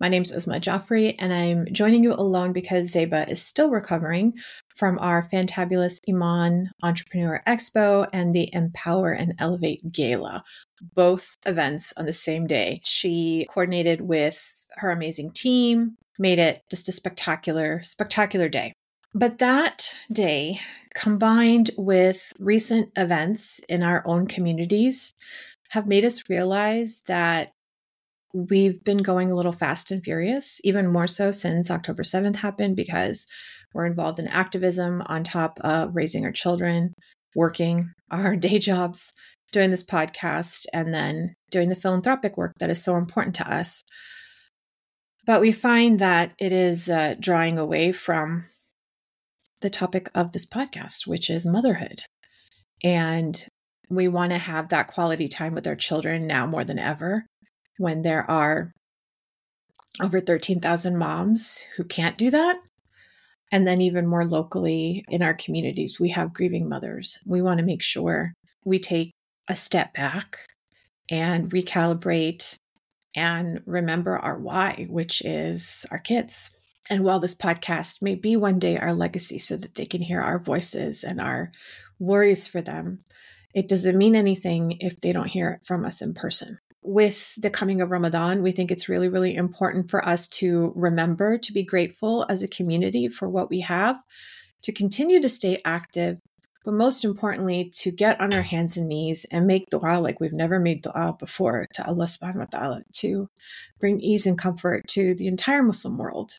my name is Uzma Jafri, and I'm joining you alone because Zeba is still recovering from our fantabulous Eman Entrepreneur Expo and the Empower and Elevate Gala, both events on the same day. She coordinated with her amazing team, made it just a spectacular, spectacular day. But that day, combined with recent events in our own communities, have made us realize that we've been going a little fast and furious, even more so since October 7th happened, because we're involved in activism on top of raising our children, working our day jobs, doing this podcast, and then doing the philanthropic work that is so important to us. But we find that it is uh, drawing away from the topic of this podcast, which is motherhood. And we want to have that quality time with our children now more than ever when there are over 13,000 moms who can't do that. And then, even more locally in our communities, we have grieving mothers. We want to make sure we take a step back and recalibrate and remember our why, which is our kids. And while this podcast may be one day our legacy so that they can hear our voices and our worries for them, it doesn't mean anything if they don't hear it from us in person with the coming of Ramadan, we think it's really, really important for us to remember to be grateful as a community for what we have, to continue to stay active, but most importantly, to get on our hands and knees and make dua like we've never made dua before to Allah subhanahu wa ta'ala, to bring ease and comfort to the entire Muslim world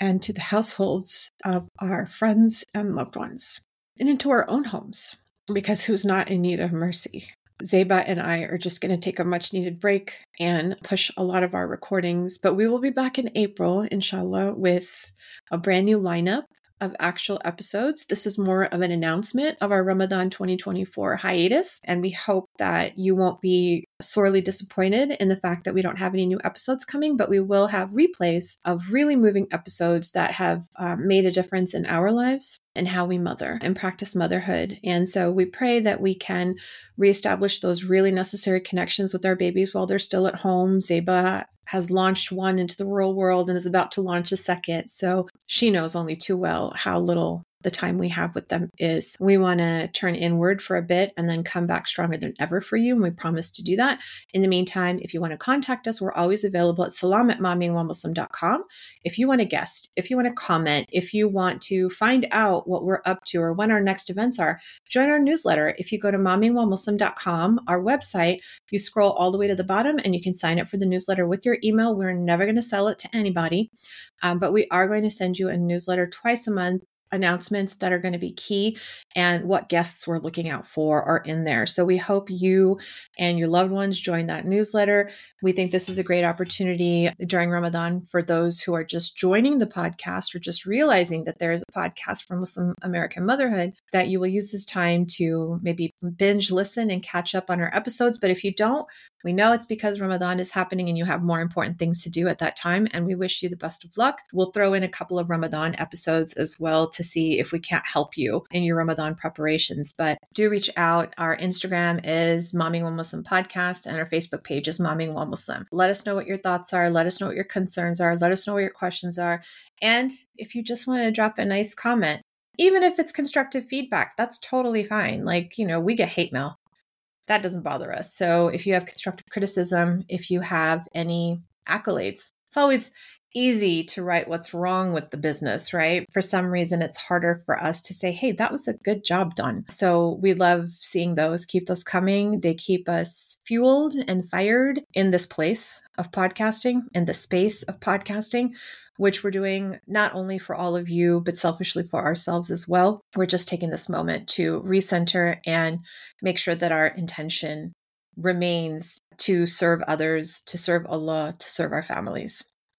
and to the households of our friends and loved ones and into our own homes because who's not in need of mercy? Zeba and I are just going to take a much needed break and push a lot of our recordings, but we will be back in April, inshallah, with a brand new lineup of actual episodes. This is more of an announcement of our Ramadan 2024 hiatus, and we hope that you won't be sorely disappointed in the fact that we don't have any new episodes coming, but we will have replays of really moving episodes that have um, made a difference in our lives and how we mother and practice motherhood. And so we pray that we can reestablish those really necessary connections with our babies while they're still at home. Zeba has launched one into the real world and is about to launch a second. So she knows only too well how little the time we have with them is. We want to turn inward for a bit and then come back stronger than ever for you. And we promise to do that. In the meantime, if you want to contact us, we're always available at salam at mommyingwhilemuslim.com. If you want to guest, if you want to comment, if you want to find out what we're up to or when our next events are, join our newsletter. If you go to mommyingwhilemuslim.com, our website, you scroll all the way to the bottom and you can sign up for the newsletter with your email. We're never going to sell it to anybody, um, but we are going to send you a newsletter twice a month announcements that are going to be key and what guests we're looking out for are in there. So we hope you and your loved ones join that newsletter. We think this is a great opportunity during Ramadan for those who are just joining the podcast or just realizing that there is a podcast from Muslim American motherhood that you will use this time to maybe binge listen and catch up on our episodes. But if you don't, we know it's because Ramadan is happening and you have more important things to do at that time. And we wish you the best of luck. We'll throw in a couple of Ramadan episodes as well to see if we can't help you in your Ramadan preparations. But do reach out. Our Instagram is Mommying While Muslim Podcast and our Facebook page is Mommying While Muslim. Let us know what your thoughts are. Let us know what your concerns are. Let us know what your questions are. And if you just want to drop a nice comment, even if it's constructive feedback, that's totally fine. Like, you know, we get hate mail that doesn't bother us. So if you have constructive criticism, if you have any accolades, it's always easy to write what's wrong with the business, right? For some reason, it's harder for us to say, hey, that was a good job done. So we love seeing those, keep those coming. They keep us fueled and fired in this place of podcasting, in the space of podcasting which we're doing not only for all of you, but selfishly for ourselves as well. We're just taking this moment to recenter and make sure that our intention remains to serve others, to serve Allah, to serve our families.